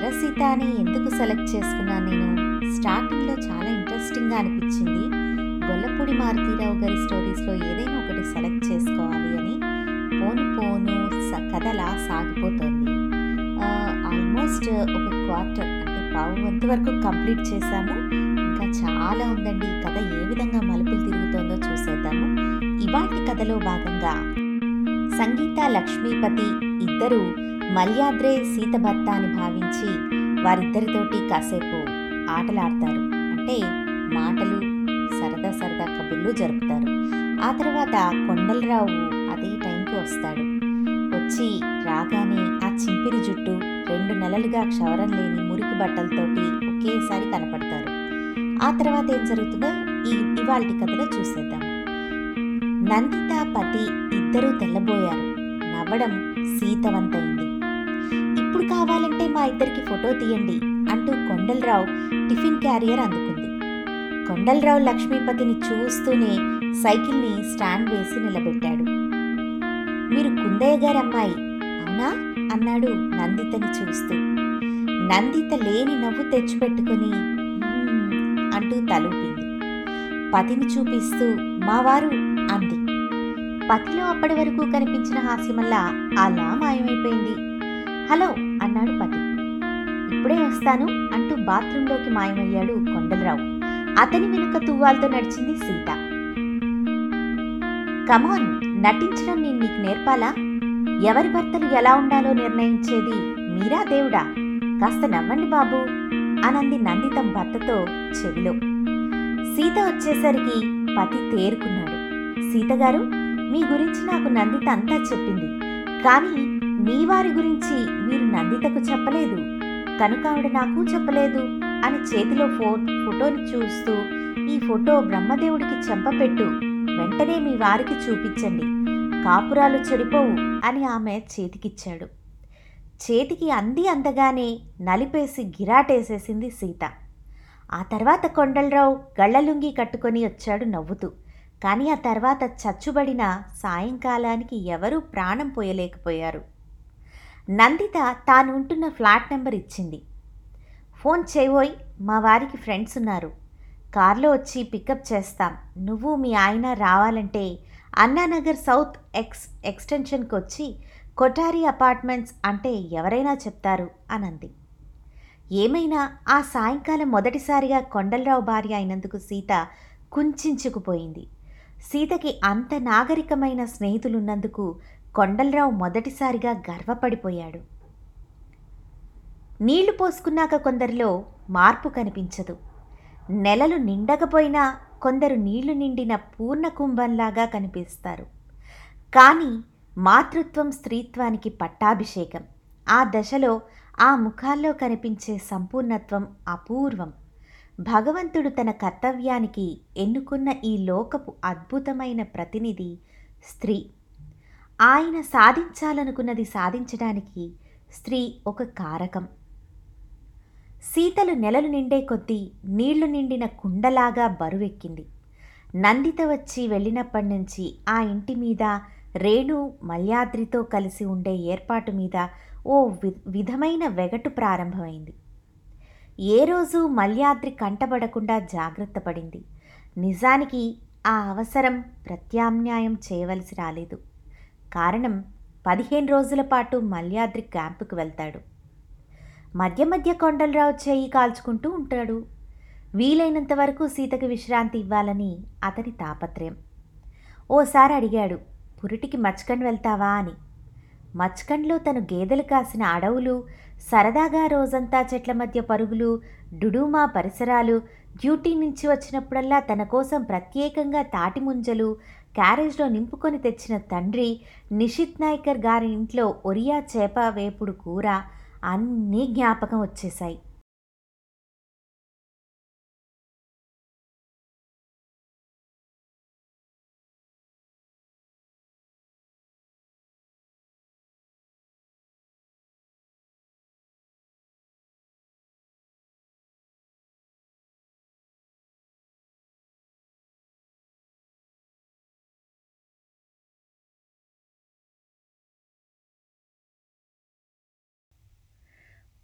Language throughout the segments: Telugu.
ఎర్ర సీత అని ఎందుకు సెలెక్ట్ చేసుకున్నాను నేను? స్టార్టింగ్లో చాలా ఇంట్రెస్టింగ్గా అనిపించింది. గొల్లపూడి మారుతీరావు గారి స్టోరీస్లో ఏదైనా ఒకటి సెలెక్ట్ చేసుకోవాలి అని పోను పోను కథలా సాగిపోతుంది. ఆల్మోస్ట్ ఒక క్వార్టర్ అంటే పావు వంతు వరకు కంప్లీట్ చేశాము. ఇంకా చాలా ఉందండి. ఈ కథ ఏ విధంగా మలుపులు తిరుగుతోందో చూసేద్దాము. ఇవాటి కథలో భాగంగా సంగీత లక్ష్మీపతి ఇద్దరు మల్యాద్రే సీత భర్త అని భావించి వారిద్దరితోటి కాసేపు ఆటలాడతారు. అంటే మాటలు సరదా సరదా కబుర్లు జరుపుతారు. ఆ తర్వాత కొండలరావు అదే టైంకి వస్తాడు. వచ్చి రాగానే ఆ చింపిరి జుట్టు రెండు నెలలుగా క్షవరం లేని మురికి బట్టలతోటి ఒకేసారి కనపడతారు. ఆ తర్వాత ఏం జరుగుతుందో ఈ ఇవాల్టి కథలో చూసేద్దాం. నందిత పతి ఇద్దరూ తెల్లబోయారు. నవ్వడం సీతవంతైంది. ఎప్పుడు కావాలంటే మా ఇద్దరికి ఫోటో తీయండి అంటూ కొండలరావు టిఫిన్ క్యారియర్ అందుకుంది. కొండలరావు లక్ష్మీపతిని చూస్తూనే సైకిల్ని స్టాండ్ వేసి నిలబెట్టాడు. మీరు కుందయ్య గారి అమ్మాయి అవునా? అన్నాడు నందితని చూస్తూ. నందిత లేని నవ్వు తెచ్చిపెట్టుకుని అంటూ తలూపింది. పతిని చూపిస్తూ మావారు అంది. పతిలో అప్పటి వరకు కనిపించిన హాస్యమల్లా అలా మాయమైపోయింది. హలో అన్నాడు పతి. ఇప్పుడే వస్తాను అంటూ బాత్రూంలోకి మాయమయ్యాడు కొండలరావు. అతని వెనుక తువ్వాలతో నడిచింది సీత. కమోన్ నటించడం నేను నీకు నేర్పాలా? ఎవరి భర్తలు ఎలా ఉండాలో నిర్ణయించేది మీరా దేవుడా? కాస్త నవ్వండి బాబు అనంది నందితం భర్తతో చెవిలో. సీత వచ్చేసరికి పతి తేరుకున్నాడు. సీతగారు మీ గురించి నాకు నందిత అంతా చెప్పింది. కానీ మీ వారి గురించి మీరు నందితకు చెప్పలేదు. కనుక ఆవిడ నాకు చెప్పలేదు అని చేతిలో ఫో ఫోటోని చూస్తూ ఈ ఫోటో బ్రహ్మదేవుడికి చెంపపెట్టు. వెంటనే మీ వారికి చూపించండి. కాపురాలు చెడిపోవు అని ఆమె చేతికిచ్చాడు. చేతికి అంది అందగానే నలిపేసి గిరాటేసేసింది సీత. ఆ తర్వాత కొండలరావు గళ్ళలుంగి కట్టుకొని వచ్చాడు నవ్వుతూ. కానీ ఆ తర్వాత చచ్చుబడిన సాయంకాలానికి ఎవరూ ప్రాణం పోయలేకపోయారు. నందిత తాను ఉంటున్న ఫ్లాట్ నెంబర్ ఇచ్చింది. ఫోన్ చేయబోయ్ మా వారికి ఫ్రెండ్స్ ఉన్నారు. కార్లో వచ్చి పికప్ చేస్తాం. నువ్వు మీ ఆయన రావాలంటే అన్నానగర్ సౌత్ ఎక్స్ ఎక్స్టెన్షన్కి వచ్చి కొఠారి అపార్ట్మెంట్స్ అంటే ఎవరైనా చెప్తారు అనంది. ఏమైనా ఆ సాయంకాలం మొదటిసారిగా కొండలరావు భార్య అయినందుకు సీత కుంచుకుపోయింది సీతకి అంత నాగరికమైన స్నేహితులున్నందుకు కొండలరావు మొదటిసారిగా గర్వపడిపోయాడు. నీళ్ళు పోసుకున్నాక కొందరిలో మార్పు కనిపించదు. నెలలు నిండకపోయినా కొందరు నీళ్ళు నిండిన పూర్ణ కుంభంలాగా కనిపిస్తారు. కానీ మాతృత్వం స్త్రీత్వానికి పట్టాభిషేకం. ఆ దశలో ఆ ముఖాల్లో కనిపించే సంపూర్ణత్వం అపూర్వం. భగవంతుడు తన కర్తవ్యానికి ఎన్నుకున్న ఈ లోకపు అద్భుతమైన ప్రతినిధి స్త్రీ. ఆయన సాధించాలనుకున్నది సాధించడానికి స్త్రీ ఒక కారకం. సీతలు నెలలు నిండే కొద్దీ నీళ్ళు నిండిన కుండలాగా బరువెక్కింది. నందిత వచ్చి వెళ్ళినప్పటి నుంచి ఆ ఇంటి మీద రేణు మల్యాద్రితో కలిసి ఉండే ఏర్పాటు మీద ఓ వి విధమైన వెగటు ప్రారంభమైంది. ఏ రోజు మల్యాద్రి కంటబడకుండా జాగ్రత్త పడింది. నిజానికి ఆ అవసరం ప్రత్యామ్నాయం చేయవలసి రాలేదు. కారణం పదిహేను రోజుల పాటు మల్యాద్రి క్యాంపుకు వెళ్తాడు. మధ్య మధ్య కొండలరావు చేయి కాల్చుకుంటూ ఉంటాడు. వీలైనంత వరకు సీతకి విశ్రాంతి ఇవ్వాలని అతని తాపత్రయం. ఓసారి అడిగాడు పురిటికి మచ్కండ్ వెళ్తావా? అని. మచ్కండ్లో తను గేదెలు కాసిన అడవులు సరదాగా రోజంతా చెట్ల మధ్య పరుగులు డుడుమా పరిసరాలు డ్యూటీ నుంచి వచ్చినప్పుడల్లా తన కోసం ప్రత్యేకంగా తాటి ముంజలు క్యారేజ్లో నింపుకొని తెచ్చిన తండ్రి నిషిత్ నాయ్కర్ గారి ఇంట్లో ఒరియా చేప వేపుడు కూర అన్నీ జ్ఞాపకం వచ్చేశాయి.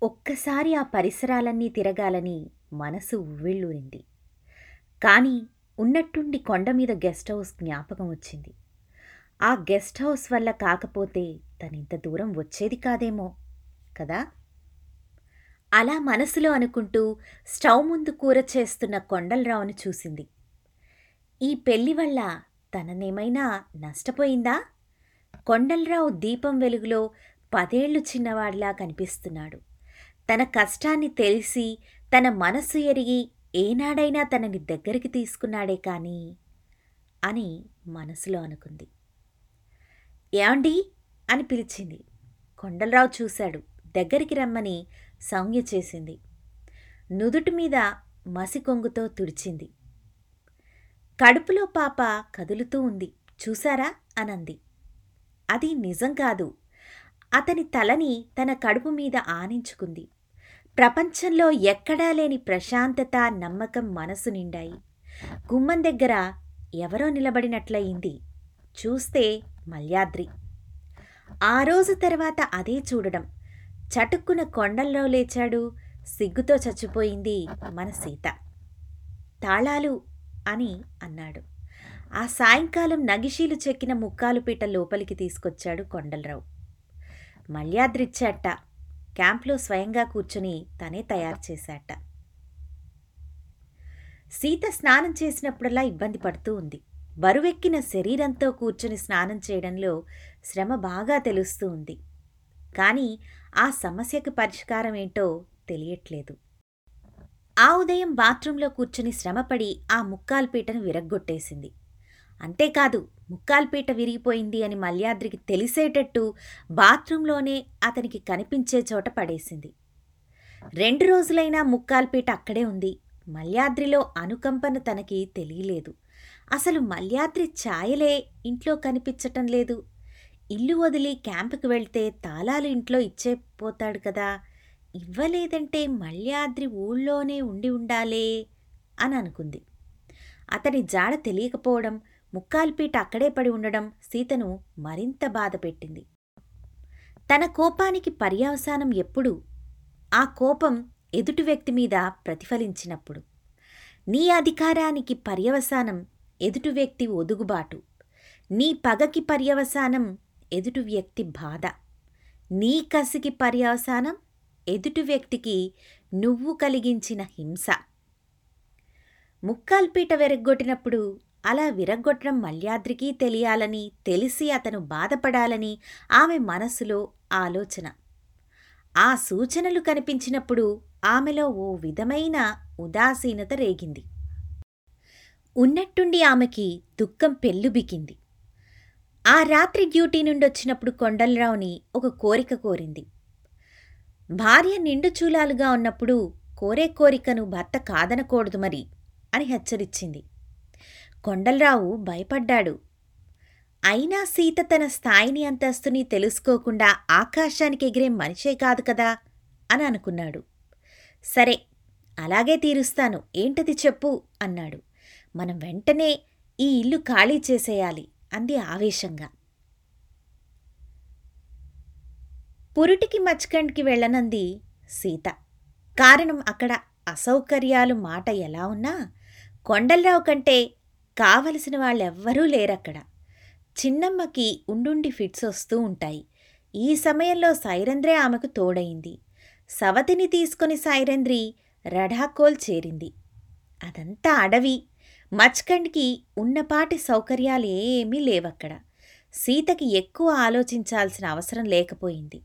ఒక్కసారి ఆ పరిసరాలన్నీ తిరగాలని మనసు ఉవ్విళ్ళూరింది. కానీ ఉన్నట్టుండి కొండ మీద గెస్ట్ హౌస్ జ్ఞాపకం వచ్చింది. ఆ గెస్ట్ హౌస్ వల్ల కాకపోతే తనింత దూరం వచ్చేది కాదేమో కదా? అలా మనసులో అనుకుంటూ స్టవ్ ముందు కూర చేస్తున్న కొండలరావును చూసింది. ఈ పెళ్ళి వల్ల తననేమైనా నష్టపోయిందా? కొండలరావు దీపం వెలుగులో పదేళ్ళు చిన్నవాడిలా కనిపిస్తున్నాడు. తన కష్టాన్ని తెలిసి తన మనసు ఎరిగి ఏనాడైనా తనని దగ్గరికి తీసుకున్నాడే కానీ అని మనసులో అనుకుంది. ఏమండి? అని పిలిచింది. కొండలరావు చూశాడు. దగ్గరికి రమ్మని సంజ్ఞ చేసింది. నుదుటి మీద మసి కొంగుతో తుడిచింది. కడుపులో పాప కదులుతూ ఉంది. చూశారా? అనంది. అది నిజం కాదు. అతని తలని తన కడుపు మీద ఆనించుకుంది. ప్రపంచంలో ఎక్కడా లేని ప్రశాంతత నమ్మకం మనసు నిండాయి. గుమ్మం దగ్గర ఎవరో నిలబడినట్లయింది. చూస్తే మల్యాద్రి. ఆ రోజు తర్వాత అదే చూడడం. చటుక్కున కొండల్లో లేచాడు. సిగ్గుతో చచ్చిపోయింది మన సీత. తాళాలు అని అన్నాడు. ఆ సాయంకాలం నగిషీలు చెక్కిన ముక్కాలు పీట లోపలికి తీసుకొచ్చాడు కొండలరావు. మల్యాద్రిచ్చాట. క్యాంప్లో స్వయంగా కూర్చుని తనే తయారు చేశాట. సీత స్నానం చేసినప్పుడల్లా ఇబ్బంది పడుతూ ఉంది. బరువెక్కిన శరీరంతో కూర్చుని స్నానం చేయడంలో శ్రమ బాగా తెలుస్తూ ఉంది. కానీ ఆ సమస్యకు పరిష్కారం ఏంటో తెలియట్లేదు. ఆ ఉదయం బాత్రూంలో కూర్చుని శ్రమపడి ఆ ముక్కాల్పీటను విరగ్గొట్టేసింది. అంతేకాదు ముక్కాల్పీట విరిగిపోయింది అని మల్యాద్రికి తెలిసేటట్టు బాత్రూంలోనే అతనికి కనిపించే చోట పడేసింది. రెండు రోజులైనా ముక్కాల్పీట అక్కడే ఉంది. మల్యాద్రిలో అనుకంపన తనకి తెలియలేదు. అసలు మల్యాద్రి ఛాయలే ఇంట్లో కనిపించటం లేదు. ఇల్లు వదిలి క్యాంపుకి వెళ్తే తాళాలు ఇంట్లో ఇచ్చే పోతాడు కదా. ఇవ్వలేదంటే మల్యాద్రి ఊళ్ళోనే ఉండి ఉండాలే అని అనుకుంది. అతని జాడ తెలియకపోవడం ముక్కాల్పీట అక్కడే పడి ఉండడం సీతను మరింత బాధ పెట్టింది. తన కోపానికి పర్యవసానం ఎప్పుడు ఆ కోపం ఎదుటి వ్యక్తి మీద ప్రతిఫలించినప్పుడు. నీ అధికారానికి పర్యవసానం ఎదుటి వ్యక్తి ఒదుగుబాటు. నీ పగకి పర్యవసానం ఎదుటి వ్యక్తి బాధ. నీ కసికి పర్యవసానం ఎదుటి వ్యక్తికి నువ్వు కలిగించిన హింస. ముక్కాల్పీట వెరగ్గొట్టినప్పుడు అలా విరగ్గొట్టడం మల్యాద్రికి తెలియాలని తెలిసి అతను బాధపడాలని ఆమె మనసులో ఆలోచన. ఆ సూచనలు కనిపించినప్పుడు ఆమెలో ఓ విధమైన ఉదాసీనత రేగింది. ఉన్నట్టుండి ఆమెకి దుఃఖం పెళ్ళుబికింది ఆ రాత్రి డ్యూటీ నుండి వచ్చినప్పుడు కొండలరావుని ఒక కోరిక కోరింది. భార్య నిండు చూలాలుగా ఉన్నప్పుడు కోరే కోరికను భర్త కాదనకూడదు మరి అని హెచ్చరించింది కొండలరావు భయపడ్డాడు. అయినా సీత తన స్థాయిని అంతస్తుని తెలుసుకోకుండా ఆకాశానికి ఎగిరే మనిషే కాదు కదా అని అనుకున్నాడు. సరే అలాగే తీరుస్తాను. ఏంటది చెప్పు అన్నాడు. మనం వెంటనే ఈ ఇల్లు ఖాళీ చేసేయాలి అంది ఆవేశంగా. పురుటికి మచ్కండ్కి వెళ్ళనంది సీత. కారణం అక్కడ అసౌకర్యాలు మాట ఎలా ఉన్నా కొండలరావు కంటే కావలసిన వాళ్ళెవ్వరూ లేరక్కడ. చిన్నమ్మకి ఉండుండి ఫిట్స్ వస్తూ ఉంటాయి. ఈ సమయంలో సైరంద్రే ఆమెకు తోడైంది సవతిని తీసుకుని సైరంద్రి రఢాకోల్ చేరింది. అదంతా అడవి. మచ్కండ్కి ఉన్నపాటి సౌకర్యాలు ఏమీ లేవక్కడ. సీతకి ఎక్కువ ఆలోచించాల్సిన అవసరం లేకపోయింది.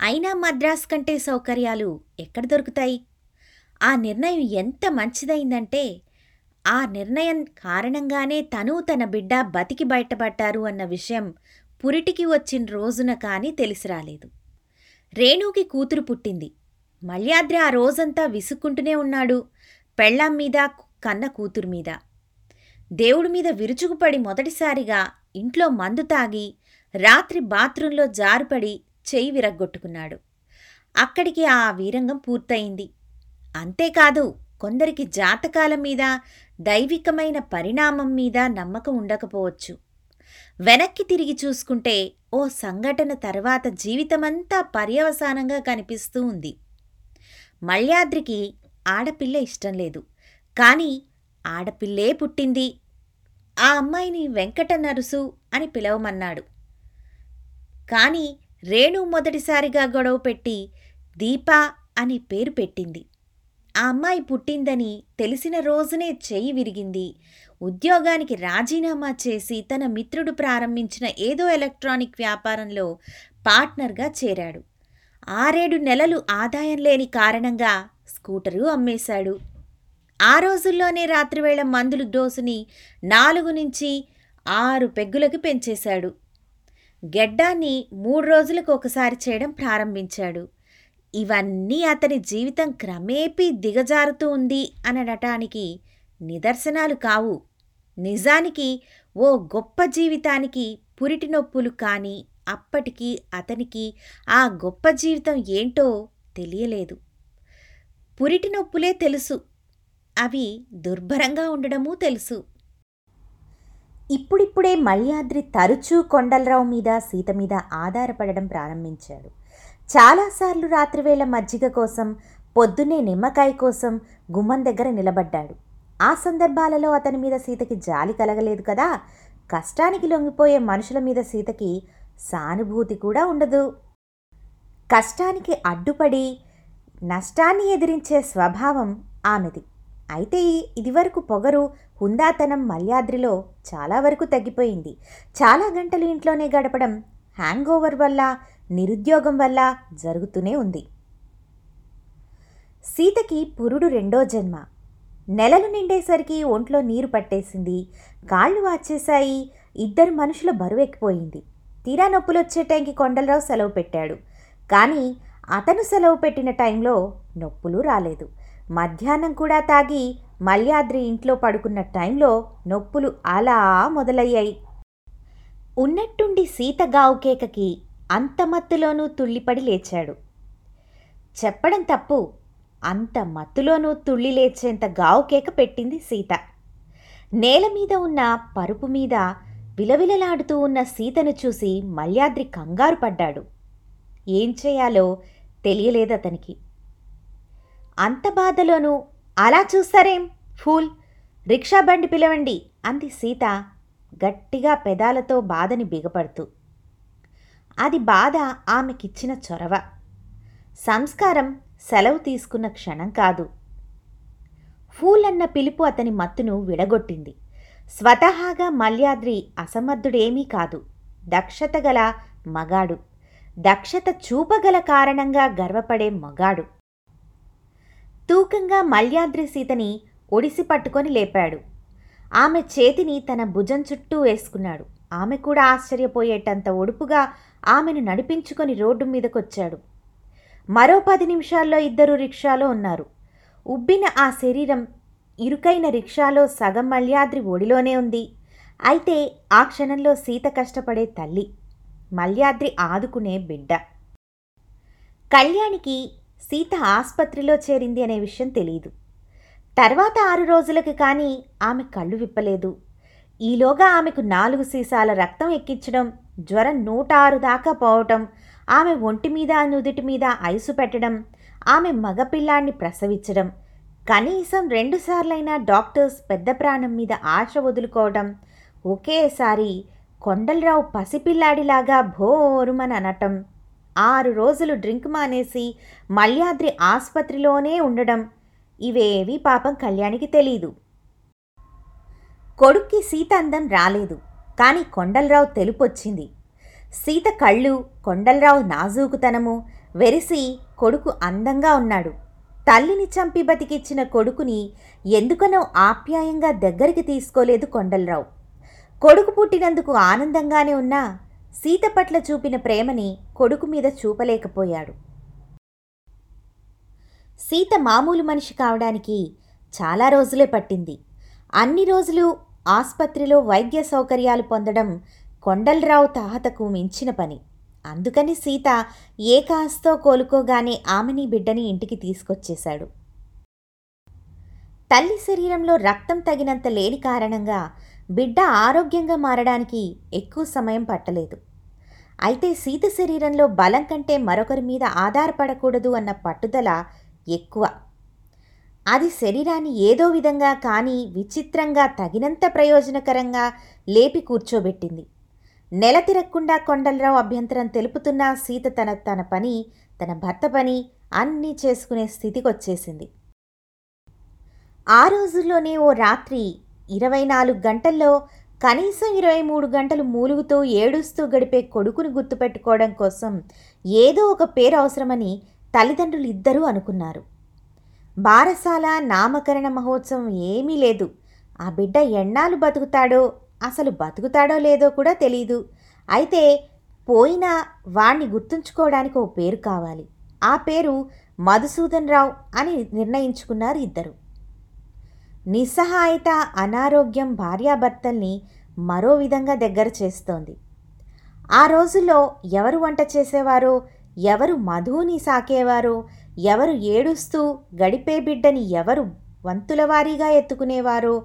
అయినా మద్రాస్ కంటే సౌకర్యాలు ఎక్కడ దొరుకుతాయి? ఆ నిర్ణయం ఎంత మంచిదైందంటే ఆ నిర్ణయం కారణంగానే తను తన బిడ్డ బతికి బయటపడ్డారు అన్న విషయం పురిటికి వచ్చిన రోజున కానీ తెలిసి రాలేదు రేణుకి కూతురు పుట్టింది. మల్యాద్రి ఆ రోజంతా విసుక్కుంటూనే ఉన్నాడు. పెళ్ళాం మీద కన్న కూతురు మీద. దేవుడి మీద విరుచుకుపడి మొదటిసారిగా ఇంట్లో మందు తాగి రాత్రి బాత్రూంలో జారుపడి చెయ్యి విరగ్గొట్టుకున్నాడు. అక్కడికి ఆ వీరంగం పూర్తయింది. అంతేకాదు కొందరికి జాతకాల మీద దైవికమైన పరిణామం మీద నమ్మకం ఉండకపోవచ్చు. వెనక్కి తిరిగి చూసుకుంటే ఓ సంఘటన తర్వాత జీవితమంతా పర్యవసానంగా కనిపిస్తూ ఉంది. మల్యాద్రికి ఆడపిల్ల ఇష్టం లేదు. కానీ ఆడపిల్లే పుట్టింది. ఆ అమ్మాయిని వెంకట నరుసు అని పిలవమన్నాడు. కానీ రేణు మొదటిసారిగా గొడవ పెట్టి దీపా అని పేరు పెట్టింది. ఆ అమ్మాయి పుట్టిందని తెలిసిన రోజునే చెయ్యి విరిగింది. ఉద్యోగానికి రాజీనామా చేసి తన మిత్రుడు ప్రారంభించిన ఏదో ఎలక్ట్రానిక్ వ్యాపారంలో పార్ట్నర్గా చేరాడు. ఆరేడు నెలలు ఆదాయం లేని కారణంగా స్కూటరు అమ్మేశాడు. ఆ రోజుల్లోనే రాత్రివేళ మందులు డోసుని నాలుగు నుంచి ఆరు పెగ్గులకు పెంచేశాడు. గెడ్డాన్ని మూడు రోజులకు ఒకసారి చేయడం ప్రారంభించాడు. ఇవన్నీ అతని జీవితం క్రమేపీ దిగజారుతూ ఉంది అనడటానికి నిదర్శనాలు కావు. నిజానికి ఓ గొప్ప జీవితానికి పురిటి నొప్పులు కానీ అప్పటికి అతనికి ఆ గొప్ప జీవితం ఏంటో తెలియలేదు. పురిటి నొప్పులే తెలుసు. అవి దుర్భరంగా ఉండడమూ తెలుసు. ఇప్పుడిప్పుడే మల్యాద్రి తరచూ కొండలరావు మీద సీత మీద ఆధారపడడం ప్రారంభించాడు చాలాసార్లు రాత్రివేళ మజ్జిగ కోసం పొద్దున్నే నిమ్మకాయ కోసం గుమ్మం దగ్గర నిలబడ్డాడు. ఆ సందర్భాలలో అతని మీద సీతకి జాలి కలగలేదు కదా. కష్టానికి లొంగిపోయే మనుషుల మీద సీతకి సానుభూతి కూడా ఉండదు. కష్టానికి అడ్డుపడి నష్టాన్ని ఎదిరించే స్వభావం ఆమెది. అయితే ఇదివరకు పొగరు హుందాతనం మల్యాద్రిలో చాలా వరకు తగ్గిపోయింది. చాలా గంటలు ఇంట్లోనే గడపడం హ్యాంగ్ ఓవర్ వల్ల నిరుద్యోగం వల్ల జరుగుతూనే ఉంది. సీతకి పురుడు రెండో జన్మ. నెలలు నిండేసరికి ఒంట్లో నీరు పట్టేసింది. కాళ్ళు వాచేశాయి. ఇద్దరు మనుషుల బరువెక్కిపోయింది తీరా నొప్పులు వచ్చే టైంకి కొండలరావు సెలవు పెట్టాడు. కానీ అతను సెలవు పెట్టిన టైంలో నొప్పులు రాలేదు. మధ్యాహ్నం కూడా తాగి మల్యాద్రి ఇంట్లో పడుకున్న టైంలో నొప్పులు అలా మొదలయ్యాయి. ఉన్నట్టుండి సీత గావుకేకకి అంత మత్తులోనూ తుళ్ళిపడి లేచాడు. చెప్పడం తప్పు. అంత మత్తులోనూ తుళ్ళి లేచేంత గావుకేక పెట్టింది సీత. నేల మీద ఉన్న పరుపు మీద విలవిలలాడుతూ ఉన్న సీతను చూసి మల్యాద్రి కంగారు పడ్డాడు. ఏం చేయాలో తెలియలేదు అతనికి అంత బాధలోనూ అలా చూస్తారేం ఫూల్? రిక్షా బండి పిలవండి అంది సీత గట్టిగా పెదాలతో బాధని బిగపడుతూ. అది బాధ ఆమెకిచ్చిన చొరవ. సంస్కారం సెలవు తీసుకున్న క్షణం కాదు. ఫూల్ అన్న పిలుపు అతని మత్తును విడగొట్టింది. స్వతహాగా మల్యాద్రి అసమర్థుడేమీ కాదు. దక్షత గల మగాడు. దక్షత చూపగల కారణంగా గర్వపడే మగాడు. తూకంగా మల్యాద్రి సీతని ఒడిసి పట్టుకొని లేపాడు. ఆమె చేతిని తన భుజం చుట్టూ వేసుకున్నాడు. ఆమె కూడా ఆశ్చర్యపోయేటంత ఒడుపుగా ఆమెను నడిపించుకొని రోడ్డు మీదకొచ్చాడు. మరో పది నిమిషాల్లో ఇద్దరు రిక్షాలో ఉన్నారు. ఉబ్బిన ఆ శరీరం ఇరుకైన రిక్షాలో సగం మల్యాద్రి ఒడిలోనే ఉంది. అయితే ఆ క్షణంలో సీత కష్టపడే తల్లి మల్యాద్రి ఆదుకునే బిడ్డ. కళ్యాణికి సీత ఆసుపత్రిలో చేరింది అనే విషయం తెలియదు తర్వాత ఆరు రోజులకి కానీ ఆమె కళ్ళు విప్పలేదు. ఈలోగా ఆమెకు నాలుగు సీసాల రక్తం ఎక్కించడం జ్వరం నూట ఆరు దాకా పోవటం ఆమె ఒంటి మీద నుదుటి మీద ఐసు పెట్టడం ఆమె మగపిల్లాన్ని ప్రసవించడం కనీసం రెండుసార్లైనా డాక్టర్స్ పెద్ద ప్రాణం మీద ఆశ వదులుకోవడం ఒకేసారి కొండలరావు పసిపిల్లాడిలాగా భోరుమని అనటం ఆరు రోజులు డ్రింక్ మానేసి మల్యాద్రి ఆసుపత్రిలోనే ఉండడం ఇవేవి పాపం కళ్యాణికి తెలీదు. కొడుక్కి సీత అందం రాలేదు. కానీ కొండలరావు తెలుపొచ్చింది. సీత కళ్ళు కొండలరావు నాజూకుతనము వెరిసి కొడుకు అందంగా ఉన్నాడు. తల్లిని చంపి బతికిచ్చిన కొడుకుని ఎందుకనో ఆప్యాయంగా దగ్గరికి తీసుకోలేదు కొండలరావు. కొడుకు పుట్టినందుకు ఆనందంగానే ఉన్నా సీత పట్ల చూపిన ప్రేమని కొడుకు మీద చూపలేకపోయాడు. సీత మామూలు మనిషి కావడానికి చాలా రోజులే పట్టింది. అన్ని రోజులు ఆసుపత్రిలో వైద్య సౌకర్యాలు పొందడం కొండలరావు తాహతకు మించిన పని. అందుకని సీత ఏ కాస్తో కోలుకోగానే ఆమెని బిడ్డని ఇంటికి తీసుకొచ్చేశాడు. తల్లి శరీరంలో రక్తం తగినంత లేని కారణంగా బిడ్డ ఆరోగ్యంగా మారడానికి ఎక్కువ సమయం పట్టలేదు. అయితే సీత శరీరంలో బలం కంటే మరొకరి మీద ఆధారపడకూడదు అన్న పట్టుదల ఎక్కువ. అది శరీరాన్ని ఏదో విధంగా కానీ విచిత్రంగా తగినంత ప్రయోజనకరంగా లేపి కూర్చోబెట్టింది. నెల తిరగకుండా కొండలరావు అభ్యంతరం తెలుపుతున్న సీత తన తన పని తన భర్త పని అన్నీ చేసుకునే స్థితికి వచ్చేసింది ఆ రోజుల్లోనే ఓ రాత్రి ఇరవై నాలుగు గంటల్లో కనీసం ఇరవై మూడు గంటలు మూలుగుతూ ఏడుస్తూ గడిపే కొడుకుని గుర్తుపెట్టుకోవడం కోసం ఏదో ఒక పేరు అవసరమని తల్లిదండ్రులు ఇద్దరూ అనుకున్నారు. బారసాల నామకరణ మహోత్సవం ఏమీ లేదు. ఆ బిడ్డ ఎన్నాళ్ళు బతుకుతాడో అసలు బతుకుతాడో లేదో కూడా తెలీదు. అయితే పోయినా వాణ్ణి గుర్తుంచుకోవడానికి ఓ పేరు కావాలి. ఆ పేరు మధుసూదన్ రావు అని నిర్ణయించుకున్నారు ఇద్దరు. నిస్సహాయత అనారోగ్యం భార్యాభర్తల్ని మరో విధంగా దగ్గర చేస్తోంది. ఆ రోజుల్లో ఎవరు వంట చేసేవారో ఎవరు మధుని సాకేవారో ఎవరు ఏడుస్తూ గడిపే బిడ్డని ఎవరు వంతుల వారీగా ఎత్తుకునేవారో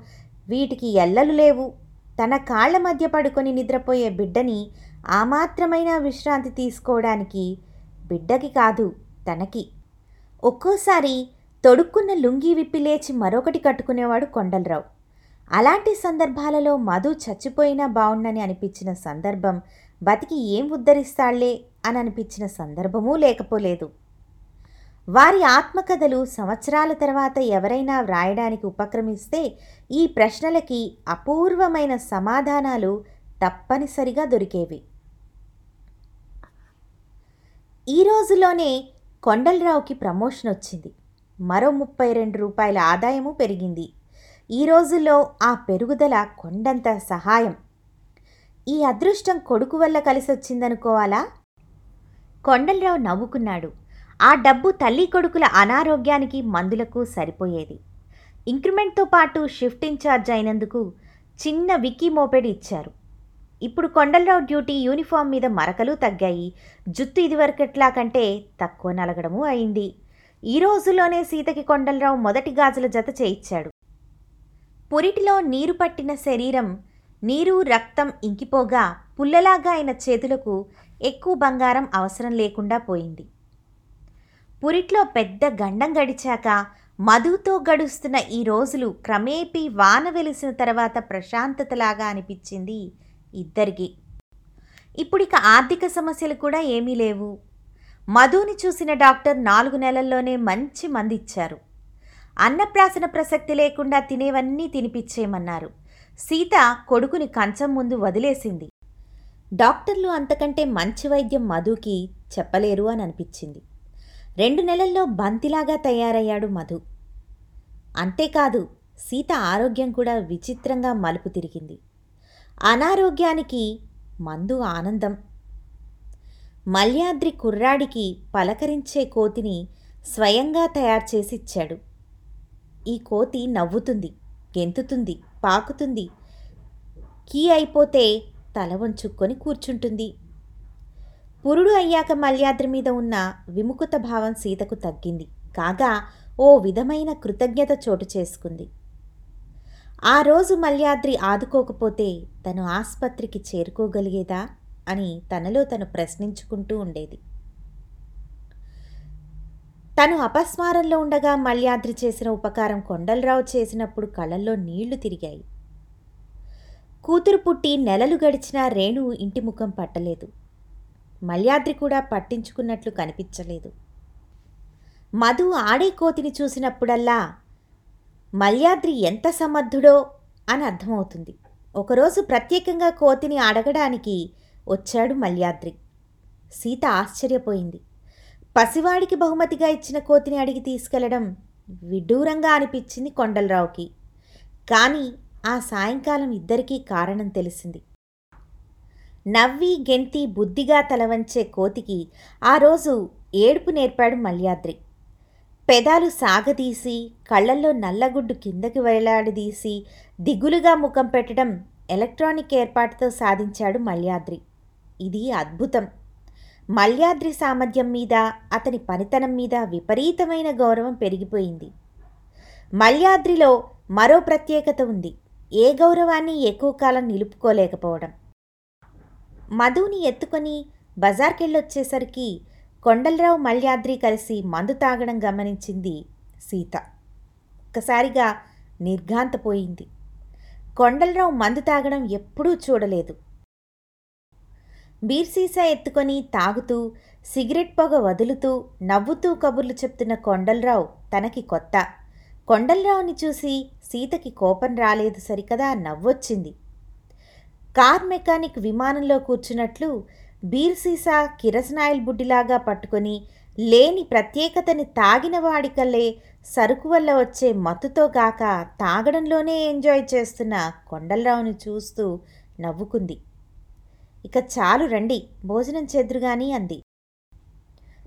వీటికి ఎల్లలు లేవు. తన కాళ్ళ మధ్య పడుకొని నిద్రపోయే బిడ్డని ఆ మాత్రమైన విశ్రాంతి తీసుకోవడానికి బిడ్డకి కాదు తనకి. ఒక్కోసారి తొడుక్కున్న లుంగీ విప్పి లేచి మరొకటి కట్టుకునేవాడు కొండలరావు. అలాంటి సందర్భాలలో మధు చచ్చిపోయినా బావుండని అనిపించిన సందర్భం బతికి ఏం ఉద్ధరిస్తాళ్ళే అని అనిపించిన సందర్భమూ లేకపోలేదు. వారి ఆత్మకథలు సంవత్సరాల తర్వాత ఎవరైనా వ్రాయడానికి ఉపక్రమిస్తే ఈ ప్రశ్నలకి అపూర్వమైన సమాధానాలు తప్పనిసరిగా దొరికేవి. ఈ రోజులోనే కొండలరావుకి ప్రమోషన్ వచ్చింది. మరో ముప్పై రెండు రూపాయల ఆదాయము పెరిగింది. ఈ రోజుల్లో ఆ పెరుగుదల కొండంత సహాయం. ఈ అదృష్టం కొడుకు వల్ల కలిసొచ్చిందనుకోవాలా? కొండలరావు నవ్వుకున్నాడు. ఆ డబ్బు తల్లి కొడుకుల అనారోగ్యానికి మందులకు సరిపోయేది. ఇంక్రిమెంట్తో పాటు షిఫ్ట్ ఇన్ఛార్జ్ అయినందుకు చిన్న విక్కీ మోపెడ్ ఇచ్చారు. ఇప్పుడు కొండలరావు డ్యూటీ యూనిఫామ్ మీద మరకలు తగ్గాయి. జుత్తు ఇదివరకట్లా కంటే తక్కువ నలగడము అయింది. ఈ రోజుల్లోనే సీతకి కొండలరావు మొదటి గాజుల జత చేయించాడు పురిటిలో నీరు పట్టిన శరీరం నీరు రక్తం ఇంకిపోగా పుల్లలాగా అయిన చేతులకు ఎక్కువ బంగారం అవసరం లేకుండా పోయింది. పురిట్లో పెద్ద గండం గడిచాక మధుతో గడుస్తున్న ఈ రోజులు క్రమేపీ వాన వెలిసిన తర్వాత ప్రశాంతతలాగా అనిపించింది ఇద్దరికి. ఇప్పుడిక ఆర్థిక సమస్యలు కూడా ఏమీ లేవు. మధుని చూసిన డాక్టర్ నాలుగు నెలల్లోనే మంచి మందిచ్చారు. అన్నప్రాసన ప్రసక్తి లేకుండా తినేవన్నీ తినిపించేయమన్నారు సీత కొడుకుని కంచం ముందు వదిలేసింది. డాక్టర్లు అంతకంటే మంచి వైద్యం మధుకి చెప్పలేరు అని అనిపించింది రెండు నెలల్లో బంతిలాగా తయారయ్యాడు మధు. అంతేకాదు సీత ఆరోగ్యం కూడా విచిత్రంగా మలుపు తిరిగింది. అనారోగ్యానికి మందు ఆనందం. మల్యాద్రి కుర్రాడికి పలకరించే కోతిని స్వయంగా తయారు చేసి ఇచ్చాడు. ఈ కోతి నవ్వుతుంది గెంతుతుంది పాకుతుంది. కీ అయిపోతే తల వంచుకొని కూర్చుంటుంది. పురుడు అయ్యాక మల్యాద్రి మీద ఉన్న విముఖత భావం సీతకు తగ్గింది. కాగా ఓ విధమైన కృతజ్ఞత చోటు చేసుకుంది. ఆ రోజు మల్యాద్రి ఆదుకోకపోతే తను ఆసుపత్రికి చేరుకోగలిగేదా అని తనలో తను ప్రశ్నించుకుంటూ ఉండేది. తను అపస్మారంలో ఉండగా మల్యాద్రి చేసిన ఉపకారం కొండలరావు చేసినప్పుడు కళ్ళల్లో నీళ్ళు తిరిగాయి. కూతురు పుట్టి నెలలు గడిచినా రేణు ఇంటి ముఖం పట్టలేదు. మల్యాద్రి కూడా పట్టించుకున్నట్లు కనిపించలేదు. మధు ఆడే కోతిని చూసినప్పుడల్లా మల్యాద్రి ఎంత సమర్థుడో అని అర్థమవుతుంది. ఒకరోజు ప్రత్యేకంగా కోతిని అడగడానికి వచ్చాడు మల్యాద్రి. సీత ఆశ్చర్యపోయింది. పసివాడికి బహుమతిగా ఇచ్చిన కోతిని అడిగి తీసుకెళ్ళడం విడ్డూరంగా అనిపించింది కొండలరావుకి. కానీ ఆ సాయంకాలం ఇద్దరికీ కారణం తెలిసింది. నవ్వి గెంతి బుద్ధిగా తలవంచే కోతికి ఆ రోజు ఏడుపు నేర్పాడు మల్యాద్రి. పెదాలు సాగదీసి కళ్ళల్లో నల్లగుడ్డు కిందకి వేలాడదీసి దిగులుగా ముఖం పెట్టడం ఎలక్ట్రానిక్ ఏర్పాటుతో సాధించాడు మల్యాద్రి. ఇది అద్భుతం. మల్యాద్రి సామర్థ్యం మీద అతని పనితనం మీద విపరీతమైన గౌరవం పెరిగిపోయింది. మల్యాద్రిలో మరో ప్రత్యేకత ఉంది. ఏ గౌరవాన్ని ఎక్కువ కాలం నిలుపుకోలేకపోవడం. మధుని ఎత్తుకొని బజార్కెళ్ళొచ్చేసరికి కొండలరావు మల్యాద్రి కలిసి మందు తాగడం గమనించింది సీత. ఒక్కసారిగా నిర్ఘాంతపోయింది. కొండలరావు మందు తాగడం ఎప్పుడూ చూడలేదు. బీర్సీసా ఎత్తుకొని తాగుతూ సిగరెట్ పొగ వదులుతూ నవ్వుతూ కబుర్లు చెప్తున్న కొండలరావు తనకి కొత్త. కొండలరావుని చూసి సీతకి కోపం రాలేదు సరికదా నవ్వొచ్చింది. కార్ మెకానిక్ విమానంలో కూర్చున్నట్లు బీర్ సీసా కిరసనాయిల్ బుడ్డిలాగా పట్టుకొని లేని ప్రత్యేకతని తాగిన వాడికల్లే సరుకు వల్ల వచ్చే మత్తుతో గాక తాగడంలోనే ఎంజాయ్ చేస్తున్న కొండలరావుని చూస్తూ నవ్వుకుంది. ఇక చాలు రండి భోజనం చెద్దురుగాని అంది.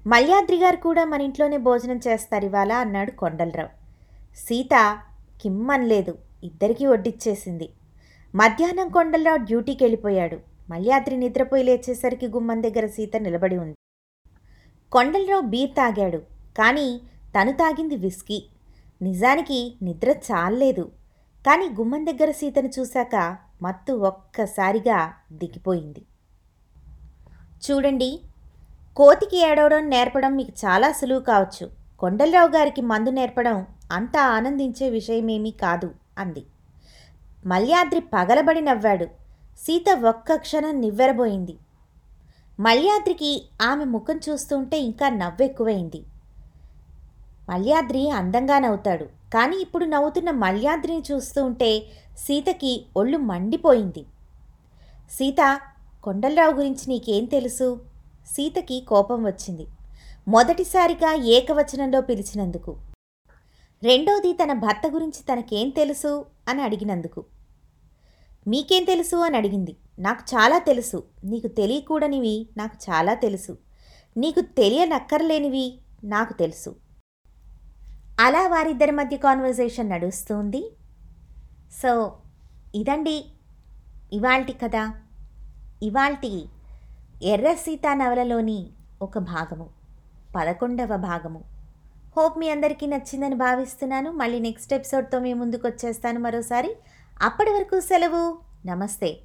మల్యాద్రి గారు కూడా మన ఇంట్లోనే భోజనం చేస్తారు ఇవాళ అన్నాడు కొండలరావు. సీత కిమ్మనలేదు ఇద్దరికీ వడ్డిచ్చేసింది. మధ్యాహ్నం కొండలరావు డ్యూటీకి వెళ్ళిపోయాడు మల్యాద్రి నిద్రపోయి లేచేసరికి గుమ్మం దగ్గర సీత నిలబడి ఉంది. కొండలరావు బీర్ తాగాడు. కానీ తను తాగింది విస్కీ. నిజానికి నిద్ర చాలలేదు. కానీ గుమ్మం దగ్గర సీతను చూశాక మత్తు ఒక్కసారిగా దిగిపోయింది. చూడండి కోతికి ఏడవడం నేర్పడం మీకు చాలా సులువు కావచ్చు. కొండలరావు గారికి మందు నేర్పడం అంత ఆనందించే విషయమేమీ కాదు అంది. మల్యాద్రి పగలబడి నవ్వాడు. సీత ఒక్క క్షణం నివ్వెరబోయింది. మల్యాద్రికి ఆమె ముఖం చూస్తుంటే ఇంకా నవ్వెక్కువైంది. మల్యాద్రి అందంగా నవ్వుతాడు. కానీ ఇప్పుడు నవ్వుతున్న మల్యాద్రిని చూస్తూ ఉంటే సీతకి ఒళ్ళు మండిపోయింది. సీత కొండలరావు గురించి నీకేం తెలుసు? సీతకి కోపం వచ్చింది. మొదటిసారిగా ఏకవచనంలో పిలిచినందుకు. రెండోది తన భర్త గురించి తనకేం తెలుసు అని అడిగినందుకు. మీకేం తెలుసు అని అడిగింది. నాకు చాలా తెలుసు. నీకు తెలియకూడనివి నాకు చాలా తెలుసు. నీకు తెలియనక్కర్లేనివి నాకు తెలుసు. అలా వారిద్దరి మధ్య కాన్వర్జేషన్ నడుస్తుంది. సో ఇదండి ఇవాల్టి కథ. ఇవాల్టి ఎర్ర సీతా నవలలోని ఒక భాగము. పదకొండవ భాగము. హోప్ మీ అందరికీ నచ్చిందని భావిస్తున్నాను. మళ్ళీ నెక్స్ట్ ఎపిసోడ్తో మీ ముందుకు వచ్చేస్తాను మరోసారి. అప్పటి వరకు సెలవు. నమస్తే.